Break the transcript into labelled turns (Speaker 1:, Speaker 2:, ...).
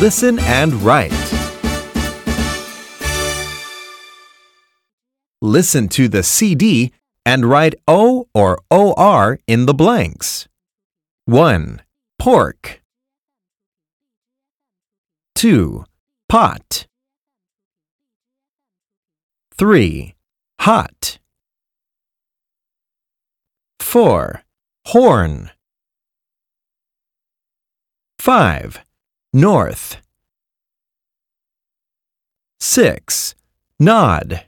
Speaker 1: Listen and write. Listen to the CD and write O or OR in the blanks. 1. Pork. 2. Pot. 3. Hot. 4. Horn. 5. North. 6. Nod.